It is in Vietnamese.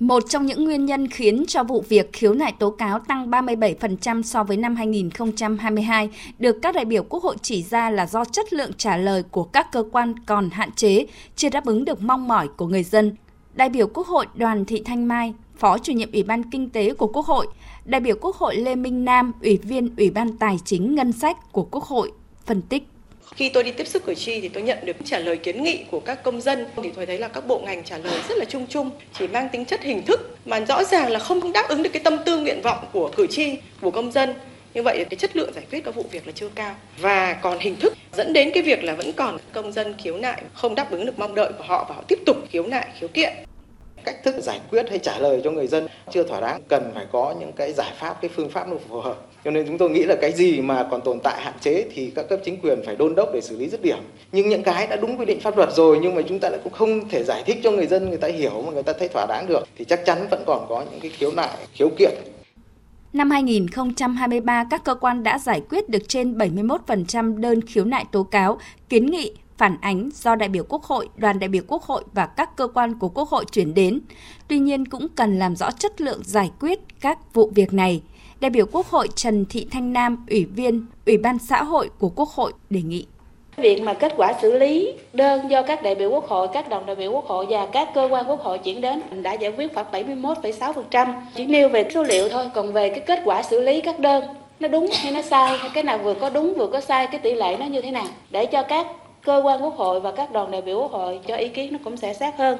Một trong những nguyên nhân khiến cho vụ việc khiếu nại tố cáo tăng 37% so với năm 2022 được các đại biểu Quốc hội chỉ ra là do chất lượng trả lời của các cơ quan còn hạn chế, chưa đáp ứng được mong mỏi của người dân. Đại biểu Quốc hội Đoàn Thị Thanh Mai, Phó chủ nhiệm Ủy ban Kinh tế của Quốc hội, đại biểu Quốc hội Lê Minh Nam, Ủy viên Ủy ban Tài chính Ngân sách của Quốc hội, phân tích. Khi tôi đi tiếp xúc cử tri thì tôi nhận được trả lời kiến nghị của các công dân. Thì tôi thấy là các bộ ngành trả lời rất là chung chung, chỉ mang tính chất hình thức mà rõ ràng là không đáp ứng được cái tâm tư nguyện vọng của cử tri, của công dân. Như vậy cái chất lượng giải quyết các vụ việc là chưa cao. Và còn hình thức dẫn đến cái việc là vẫn còn công dân khiếu nại không đáp ứng được mong đợi của họ và họ tiếp tục khiếu nại, khiếu kiện cách thức giải quyết hay trả lời cho người dân chưa thỏa đáng. Cần phải có những cái giải pháp cái phương pháp nó phù hợp. Cho nên chúng tôi nghĩ là cái gì mà còn tồn tại hạn chế thì các cấp chính quyền phải đôn đốc để xử lý dứt điểm. Nhưng những cái đã đúng quy định pháp luật rồi nhưng mà chúng ta lại cũng không thể giải thích cho người dân người ta hiểu mà người ta thấy thỏa đáng được thì chắc chắn vẫn còn có những cái khiếu nại khiếu kiện. Năm 2023, các cơ quan đã giải quyết được trên 71% đơn khiếu nại tố cáo, kiến nghị phản ánh do đại biểu Quốc hội, đoàn đại biểu Quốc hội và các cơ quan của Quốc hội chuyển đến. Tuy nhiên cũng cần làm rõ chất lượng giải quyết các vụ việc này. Đại biểu Quốc hội Trần Thị Thanh Nam, Ủy viên Ủy ban xã hội của Quốc hội đề nghị Việc mà kết quả xử lý đơn do các đại biểu quốc hội, các đồng đại biểu quốc hội và các cơ quan quốc hội chuyển đến đã giải quyết khoảng 71,6%. Chỉ nêu về số liệu thôi, còn về cái kết quả xử lý các đơn nó đúng hay nó sai, hay cái nào vừa có đúng vừa có sai, cái tỷ lệ nó như thế nào để cho các cơ quan quốc hội và các đoàn đại biểu quốc hội cho ý kiến nó cũng sẽ sát hơn.